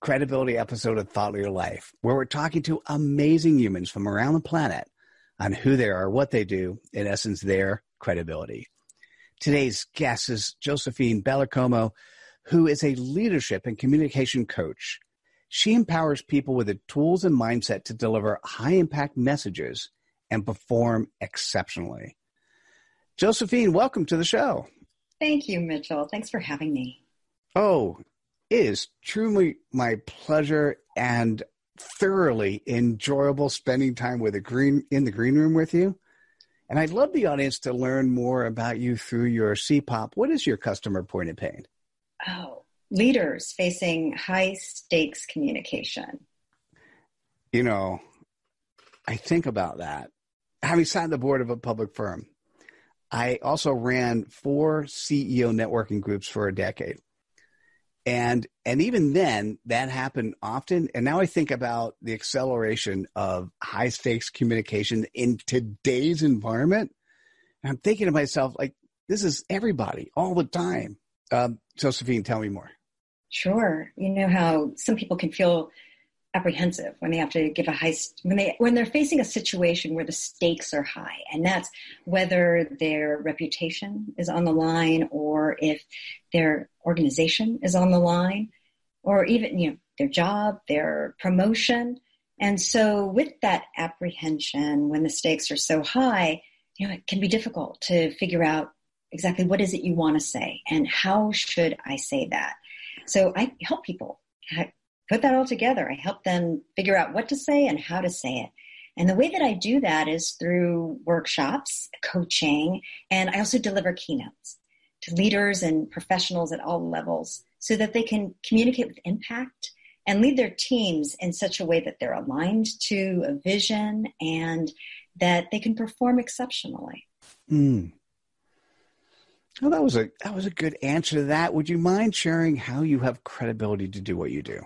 credibility episode of Thought Leader Life, where we're talking to amazing humans from around the planet on who they are, what they do, in essence, their credibility. Today's guest is Josephine Bellaccomo, who is a leadership and communication coach. She empowers people with the tools and mindset to deliver high impact messages and perform exceptionally. Josephine, welcome to the show. Thank you, Mitchell. Thanks for having me. Oh, is truly my pleasure and thoroughly enjoyable spending time with the green in the green room with you. And I'd love the audience to learn more about you through your CPOP. What is your customer point of pain? Oh, leaders facing high stakes communication. You know, I think about that. Having sat on the board of a public firm, I also ran four CEO networking groups for a decade and and even then that happened often. And now i think about the acceleration of high stakes communication in today's environment. And i'm thinking to myself like this is everybody all the time. Um, josephine tell me more. Sure. You know how some people can feel apprehensive when they have to give a high when they when they're facing a situation where the stakes are high and that's whether their reputation is on the line or if their organization is on the line or even you know their job their promotion. And so with that apprehension when the stakes are so high you know it can be difficult to figure out exactly what is it you want to say and how should i say that. So i help people put that all together. I help them figure out what to say and how to say it. And the way that I do that is through workshops, coaching, and I also deliver keynotes to leaders and professionals at all levels so that they can communicate with impact and lead their teams in such a way that they're aligned to a vision and that they can perform exceptionally. Mm. Well, that was a that was a good answer to that. Would you mind sharing how you have credibility to do what you do?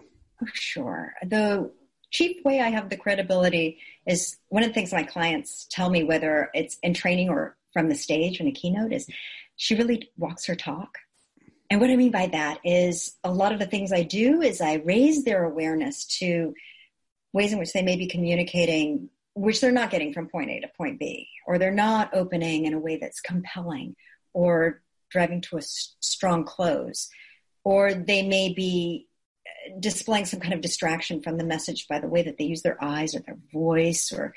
Sure. The chief way I have the credibility is one of the things my clients tell me, whether it's in training or from the stage in a keynote, is she really walks her talk. And what I mean by that is a lot of the things I do is I raise their awareness to ways in which they may be communicating, which they're not getting from point A to point B, or they're not opening in a way that's compelling or driving to a strong close, or they may be displaying some kind of distraction from the message by the way that they use their eyes or their voice or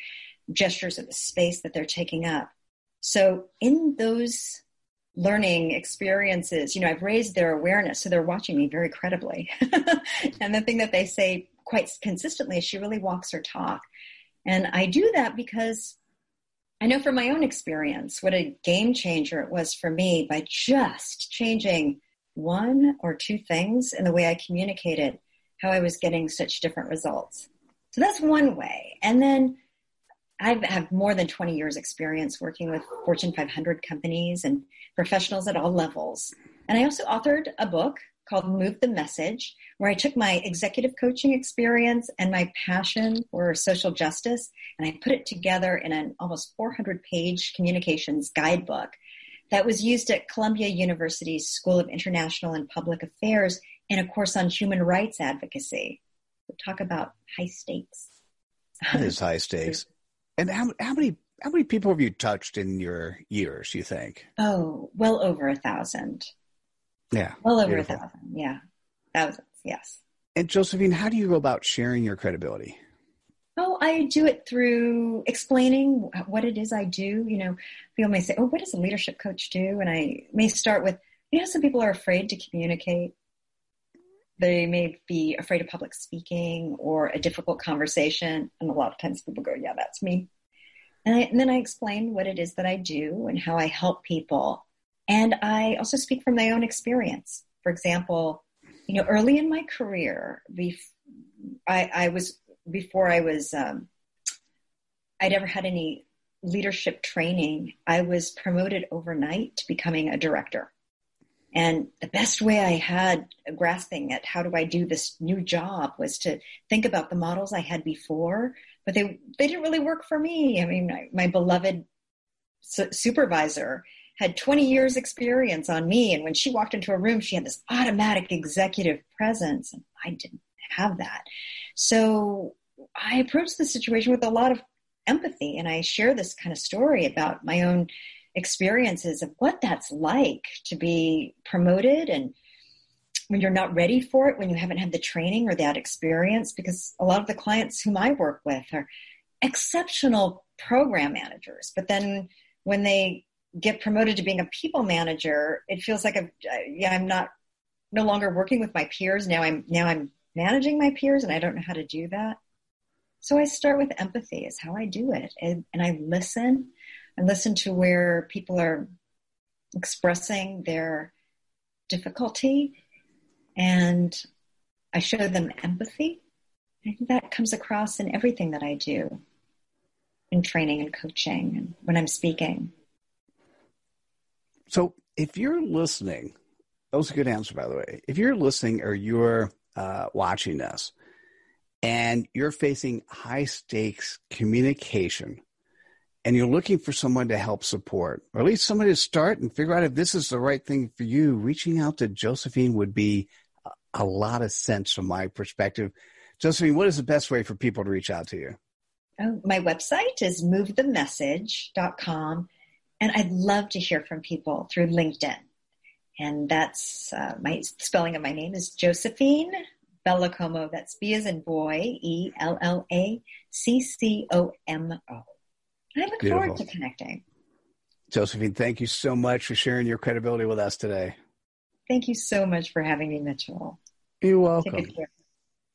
gestures of the space that they're taking up. So in those learning experiences, you know, I've raised their awareness, so they're watching me very credibly. and the thing that they say quite consistently is she really walks her talk. And I do that because I know from my own experience what a game changer it was for me by just changing one or two things in the way I communicated how I was getting such different results. So that's one way. And then I have more than 20 years experience working with Fortune 500 companies and professionals at all levels. And I also authored a book called Move the Message, where I took my executive coaching experience and my passion for social justice and I put it together in an almost 400 page communications guidebook that was used at Columbia University's School of International and Public Affairs in a course on human rights advocacy. We talk about high stakes. That is high stakes. And how, how many how many people have you touched in your years? You think? Oh, well over a thousand. Yeah, well over beautiful. a thousand. Yeah, thousands. Yes. And Josephine, how do you go about sharing your credibility? Oh, I do it through explaining what it is I do. You know, people may say, "Oh, what does a leadership coach do?" And I may start with, you know, some people are afraid to communicate. They may be afraid of public speaking or a difficult conversation, and a lot of times people go, "Yeah, that's me." And, I, and then I explain what it is that I do and how I help people, and I also speak from my own experience. For example, you know, early in my career, I, I was before I was, um, I'd ever had any leadership training, I was promoted overnight to becoming a director. And the best way I had grasping at how do I do this new job was to think about the models I had before, but they they didn't really work for me. I mean, my, my beloved su- supervisor had 20 years experience on me, and when she walked into a room, she had this automatic executive presence, and I didn't have that. So I approached the situation with a lot of empathy and I share this kind of story about my own experiences of what that's like to be promoted and when you're not ready for it, when you haven't had the training or that experience, because a lot of the clients whom I work with are exceptional program managers. But then when they get promoted to being a people manager, it feels like a, yeah, I'm not no longer working with my peers. Now I'm now I'm managing my peers and I don't know how to do that. So I start with empathy is how I do it. And, and I listen. and listen to where people are expressing their difficulty and I show them empathy. I think that comes across in everything that I do in training and coaching and when I'm speaking. So if you're listening, that was a good answer, by the way. If you're listening or you're uh, watching this and you're facing high stakes communication and you're looking for someone to help support, or at least somebody to start and figure out if this is the right thing for you, reaching out to Josephine would be a lot of sense from my perspective. Josephine, what is the best way for people to reach out to you? Oh, my website is movethemessage.com. And I'd love to hear from people through LinkedIn. And that's uh, my spelling of my name is Josephine Bellaccomo. That's B as in boy, E L L A C C O M O. I look Beautiful. forward to connecting. Josephine, thank you so much for sharing your credibility with us today. Thank you so much for having me, Mitchell. You're welcome.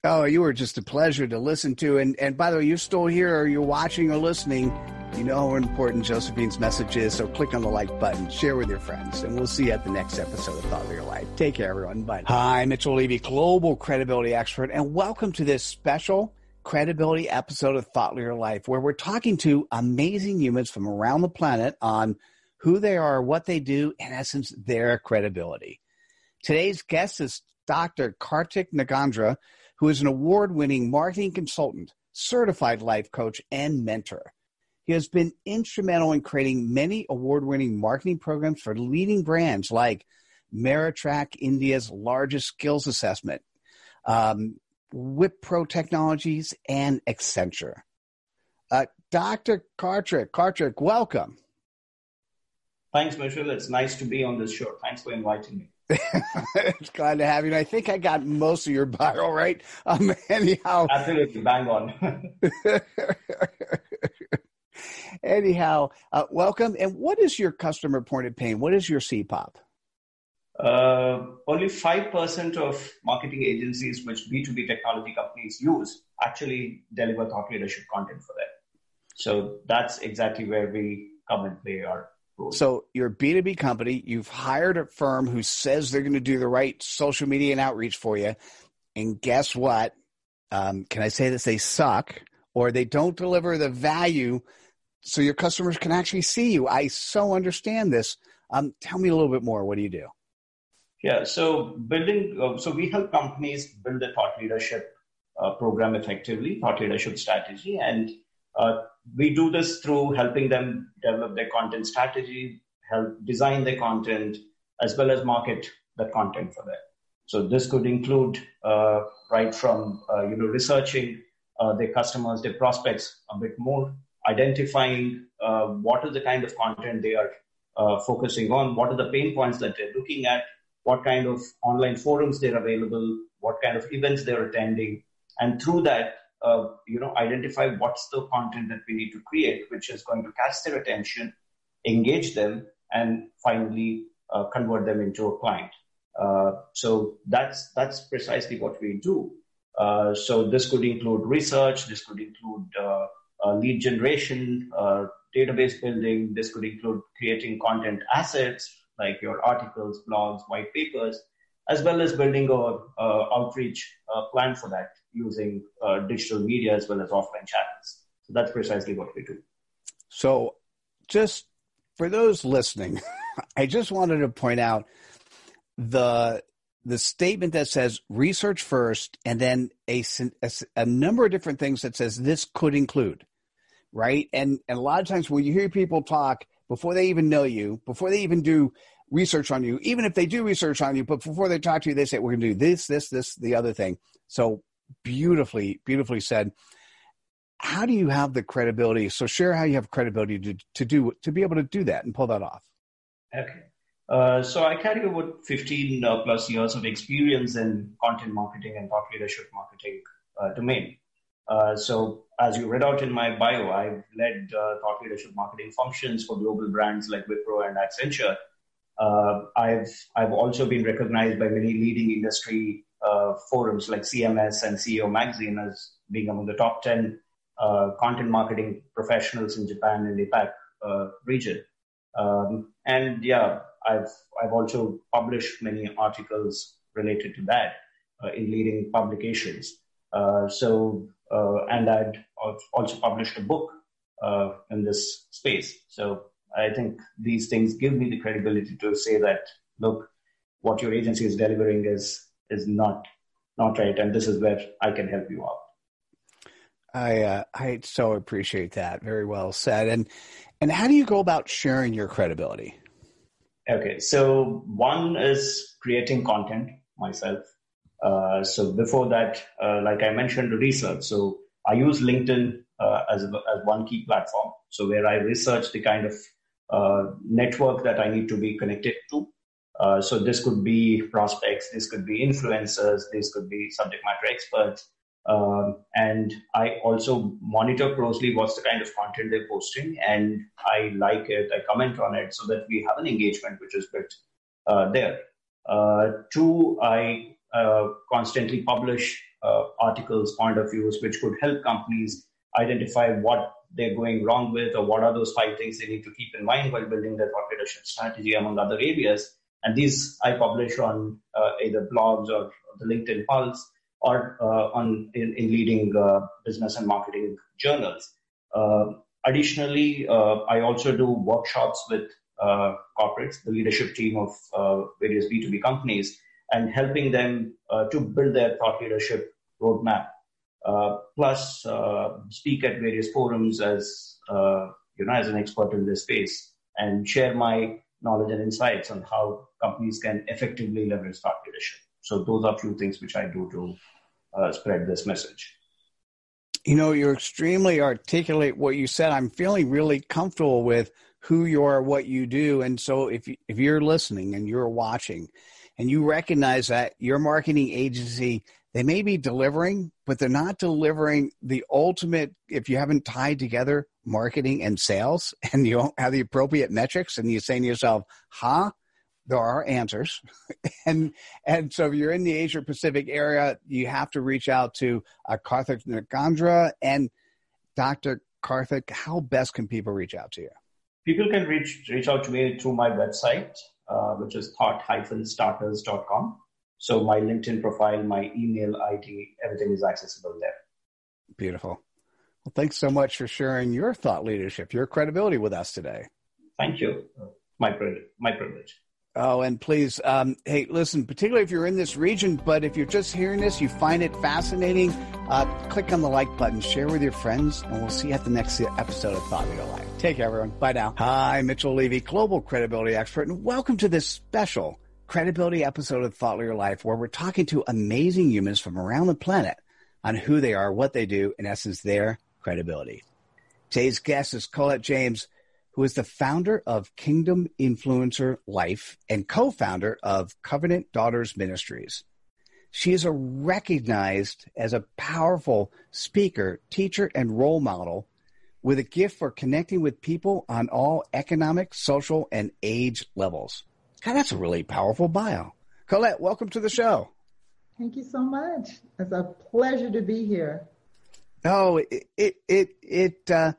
Oh, you were just a pleasure to listen to. And and by the way, you're still here or you're watching or listening. You know how important Josephine's message is. So click on the like button, share with your friends, and we'll see you at the next episode of Thought Leader Life. Take care, everyone. Bye. Hi, Mitchell Levy, global credibility expert, and welcome to this special credibility episode of Thought Leader Life, where we're talking to amazing humans from around the planet on who they are, what they do, in essence, their credibility. Today's guest is Dr. Karthik Nagendra who is an award winning marketing consultant, certified life coach, and mentor. He has been instrumental in creating many award winning marketing programs for leading brands like MeritTrac, India's largest skills assessment, um, Wipro Technologies, and Accenture. Uh, Dr. Karthik, Karthik, welcome. Thanks, Mitchell. It's nice to be on this show. Thanks for inviting me. it's glad to have you. And I think I got most of your bio right. Um, anyhow, absolutely bang on. anyhow, uh, welcome. And what is your customer pointed pain? What is your CPOP? Uh, only 5% of marketing agencies which B2B technology companies use actually deliver thought leadership content for them. So that's exactly where we come and play our So you're a B2B company. You've hired a firm who says they're going to do the right social media and outreach for you. And guess what? Um, can I say this? They suck or they don't deliver the value so your customers can actually see you. I so understand this. Um, tell me a little bit more. What do you do? Yeah, so building, uh, so we help companies build a thought leadership uh, program effectively, thought leadership strategy, and uh, we do this through helping them develop their content strategy, help design their content, as well as market the content for them. So this could include uh, right from uh, you know researching uh, their customers, their prospects a bit more, identifying uh, what is the kind of content they are uh, focusing on, what are the pain points that they're looking at, what kind of online forums they're available, what kind of events they're attending, and through that uh, you know, identify what's the content that we need to create, which is going to catch their attention, engage them, and finally uh, convert them into a client. Uh, so that's that's precisely what we do. Uh, so this could include research. This could include Uh, lead generation, uh, database building. This could include creating content assets like your articles, blogs, white papers, as well as building a, outreach uh, plan for that using uh, digital media as well as offline channels. So that's precisely what we do. So, just for those listening, I just wanted to point out the the statement that says research first, and then a, a, a number of different things that says this could include, right? And and a lot of times when you hear people talk before they even know you, before they even do research on you, even if they do research on you, but before they talk to you, they say we're going to do this, this, this, the other thing. So beautifully, beautifully said. How do you have the credibility? So share how you have credibility to, to do to be able to do that and pull that off. Okay. Uh, so I carry about 15 uh, plus years of experience in content marketing and thought leadership marketing uh, domain. Uh, so as you read out in my bio, I've led uh, thought leadership marketing functions for global brands like Wipro and Accenture. Uh, I've I've also been recognized by many leading industry forums like CMS and CEO Magazine as being among the top 10 uh, content marketing professionals in Japan and the APAC region. Um, and yeah, I've I've also published many articles related to that uh, in leading publications. Uh, so and I'd also published a book in this space. So I think these things give me the credibility to say that look, what your agency is delivering is is not not right, and this is where I can help you out. I uh, I so appreciate that. Very well said. And and how do you go about sharing your credibility? Okay, so one is creating content myself. Uh, so before that, uh, like I mentioned, research. So I use LinkedIn uh, as as one key platform. So where I research the kind of network that I need to be connected to. So this could be prospects, this could be influencers, this could be subject matter experts. Um, and I also monitor closely what's the kind of content they're posting, and I like it, I comment on it, so that we have an engagement which is built uh, there. Uh, two, I constantly publish uh, articles, point of views, which could help companies identify what they're going wrong with, or what are those five things they need to keep in mind while building their thought leadership strategy, among other areas and these I publish on uh, either blogs or the LinkedIn Pulse or uh, on in, in leading uh, business and marketing journals. Uh, additionally, uh, I also do workshops with uh, corporates, the leadership team of various B2B companies, and helping them uh, to build their thought leadership roadmap. Uh, plus, uh, speak at various forums as you know as an expert in this space and share my knowledge and insights on how companies can effectively leverage thought leadership. So those are few things which I do to uh, spread this message. You know, you're extremely articulate what you said. I'm feeling really comfortable with who you are, what you do. And so if, if you're listening and you're watching and you recognize that your marketing agency, they may be delivering, but they're not delivering the ultimate, if you haven't tied together marketing and sales and you don't have the appropriate metrics and you're saying to yourself, huh? There are answers. and and so if you're in the Asia Pacific area, you have to reach out to uh, Karthik Nagendra and Dr. Karthik. How best can people reach out to you? people can reach reach out to me through my website, uh, which is thought-starters.com. So my LinkedIn profile, my email ID, everything is accessible there. Beautiful. Well, thanks so much for sharing your thought leadership, your credibility with us today. Thank you. My privilege. My privilege. Oh, and please, um, hey, listen, particularly if you're in this region, but if you're just hearing this, you find it fascinating, uh, click on the like button, share with your friends, and we'll see you at the next episode of Thought Leader Life. Take care, everyone. Bye now. Hi, Mitchell Levy, global credibility expert, and welcome to this special credibility episode of Thought Leader Life, where we're talking to amazing humans from around the planet on who they are, what they do, in essence, their credibility. Today's guest is Colette James who is the founder of Kingdom Influencer Life and co founder of Covenant Daughters Ministries. She is a recognized as a powerful speaker, teacher, and role model with a gift for connecting with people on all economic, social, and age levels. God, that's a really powerful bio. Colette, welcome to the show. Thank you so much. It's a pleasure to be here. Oh, it, it, it, it uh,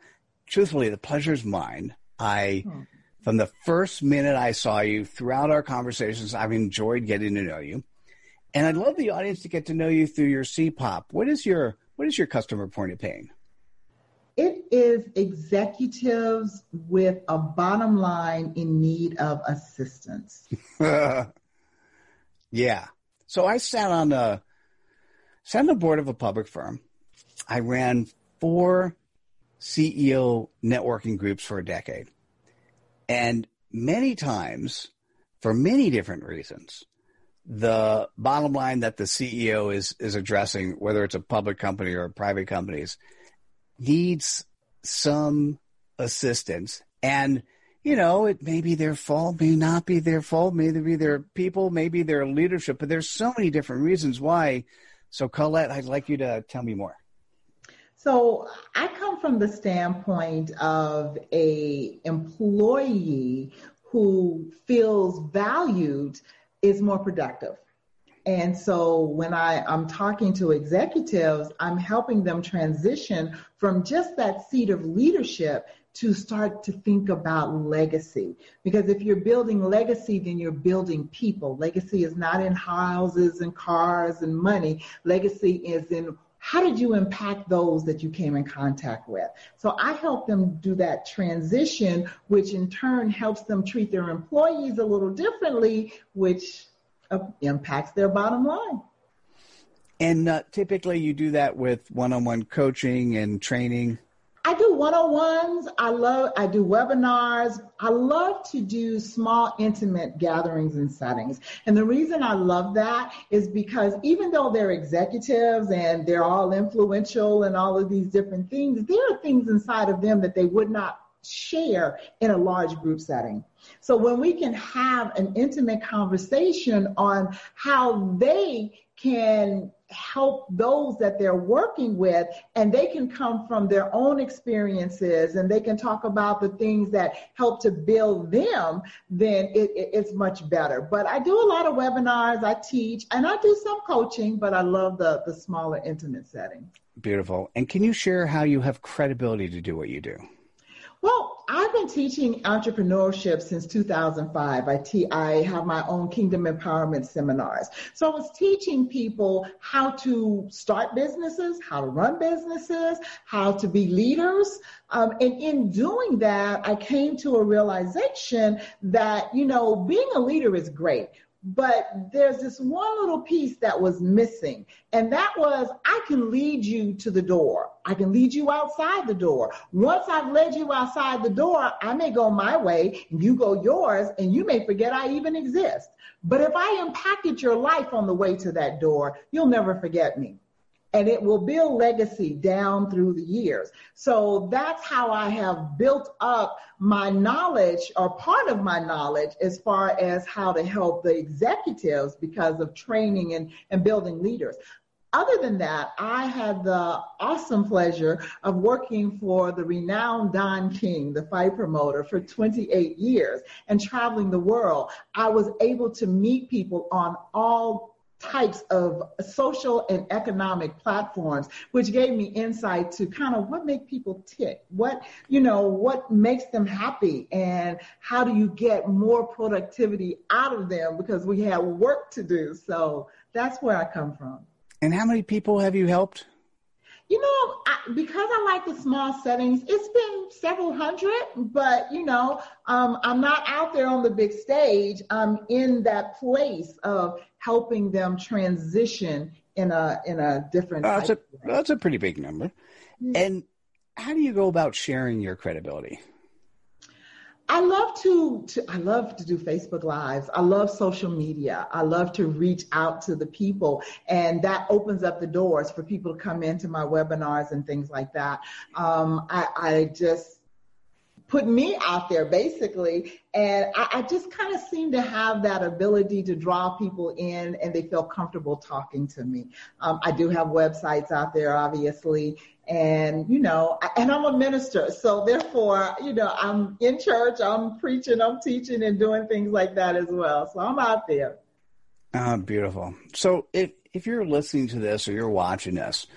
truthfully, the pleasure is mine. I, hmm. from the first minute I saw you throughout our conversations, I've enjoyed getting to know you. And I'd love the audience to get to know you through your CPOP. What is your, what is your customer point of pain? It is executives with a bottom line in need of assistance. yeah. So I sat on the sat on the board of a public firm. I ran four CEO networking groups for a decade. And many times, for many different reasons, the bottom line that the CEO is, is addressing, whether it's a public company or private companies, needs some assistance. And, you know, it may be their fault, may not be their fault, maybe be their people, maybe their leadership, but there's so many different reasons why. So Colette, I'd like you to tell me more. So I come from the standpoint of a employee who feels valued is more productive. And so when I, I'm talking to executives, I'm helping them transition from just that seat of leadership to start to think about legacy. Because if you're building legacy, then you're building people. Legacy is not in houses and cars and money. Legacy is in how did you impact those that you came in contact with? So I help them do that transition, which in turn helps them treat their employees a little differently, which uh, impacts their bottom line. And uh, typically you do that with one-on-one coaching and training. I do one-on-ones. I love, I do webinars. I love to do small, intimate gatherings and settings. And the reason I love that is because even though they're executives and they're all influential and all of these different things, there are things inside of them that they would not share in a large group setting. So when we can have an intimate conversation on how they can help those that they're working with and they can come from their own experiences and they can talk about the things that help to build them then it, it, it's much better. But i do a lot of webinars i teach and i do some coaching but i love the the smaller intimate setting. Beautiful. And can you share how you have credibility to do what you do well, I've been teaching entrepreneurship since 2005. I, te- I have my own Kingdom Empowerment seminars. So I was teaching people how to start businesses, how to run businesses, how to be leaders. Um, and in doing that, I came to a realization that, you know, being a leader is great but there's this one little piece that was missing and that was i can lead you to the door. I can lead you outside the door. Once i've led you outside the door i may go my way and you go yours and you may forget i even exist. But if i impacted your life on the way to that door you'll never forget me and it will build legacy down through the years. So that's how I have built up my knowledge or part of my knowledge as far as how to help the executives because of training and, and building leaders. Other than that, I had the awesome pleasure of working for the renowned Don King, the fight promoter, for 28 years and traveling the world. I was able to meet people on all types of social and economic platforms, which gave me insight to kind of what make people tick, what, you know, what makes them happy and how do you get more productivity out of them because we have work to do. So that's where I come from. And how many people have you helped? You know, I, because I like the small settings, it's been several hundred, but you know, um, I'm not out there on the big stage. I'm in that place of helping them transition in a in a different. Oh, that's a that's a pretty big number. Mm-hmm. And how do you go about sharing your credibility? I love to, to, I love to do Facebook lives. I love social media. I love to reach out to the people and that opens up the doors for people to come into my webinars and things like that. Um, I, I just put me out there basically. And I, I just kind of seem to have that ability to draw people in and they feel comfortable talking to me. Um, I do have websites out there, obviously, and you know and i'm a minister. So therefore you know i'm in church i'm preaching i'm teaching and doing things like that as well. So i'm out there. Oh beautiful. So if if you're listening to this or you're watching this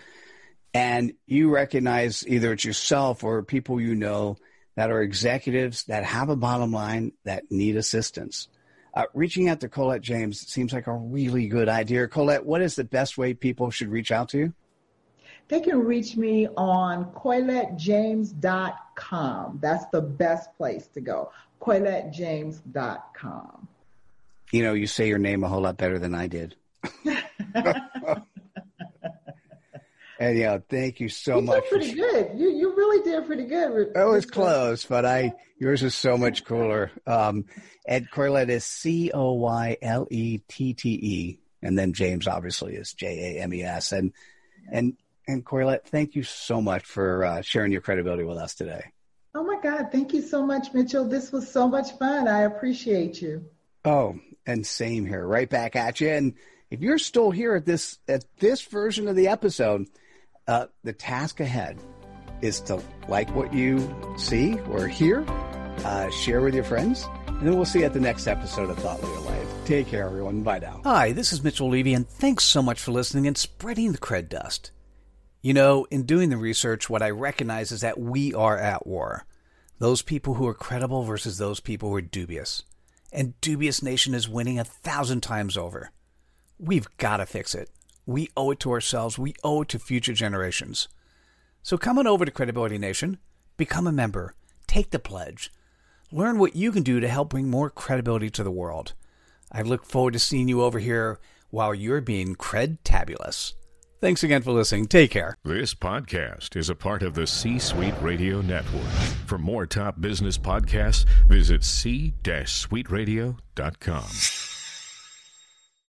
and you recognize either it's yourself or people you know that are executives that have a bottom line that need assistance uh, reaching out to colette james seems like a really good idea colette what is the best way people should reach out to you they can reach me on coylettejames.com. That's the best place to go. coylettejames.com. You know, you say your name a whole lot better than I did. and yeah, thank you so you much. Did pretty good. You you really did pretty good. It was close, but I yours is so much cooler. Um, Ed Coylette is C O Y L E T T E, and then James obviously is J A M E S, and and and Coylette, thank you so much for uh, sharing your credibility with us today. Oh my God, thank you so much, Mitchell. This was so much fun. I appreciate you. Oh, and same here. Right back at you. And if you're still here at this at this version of the episode, uh, the task ahead is to like what you see or hear, uh, share with your friends, and then we'll see you at the next episode of Thought Leader Live. Take care, everyone. Bye now. Hi, this is Mitchell Levy, and thanks so much for listening and spreading the cred dust. You know, in doing the research, what I recognize is that we are at war. Those people who are credible versus those people who are dubious. And Dubious Nation is winning a thousand times over. We've got to fix it. We owe it to ourselves. We owe it to future generations. So come on over to Credibility Nation, become a member, take the pledge, learn what you can do to help bring more credibility to the world. I look forward to seeing you over here while you're being cred tabulous. Thanks again for listening. Take care. This podcast is a part of the C Suite Radio Network. For more top business podcasts, visit c-suiteradio.com.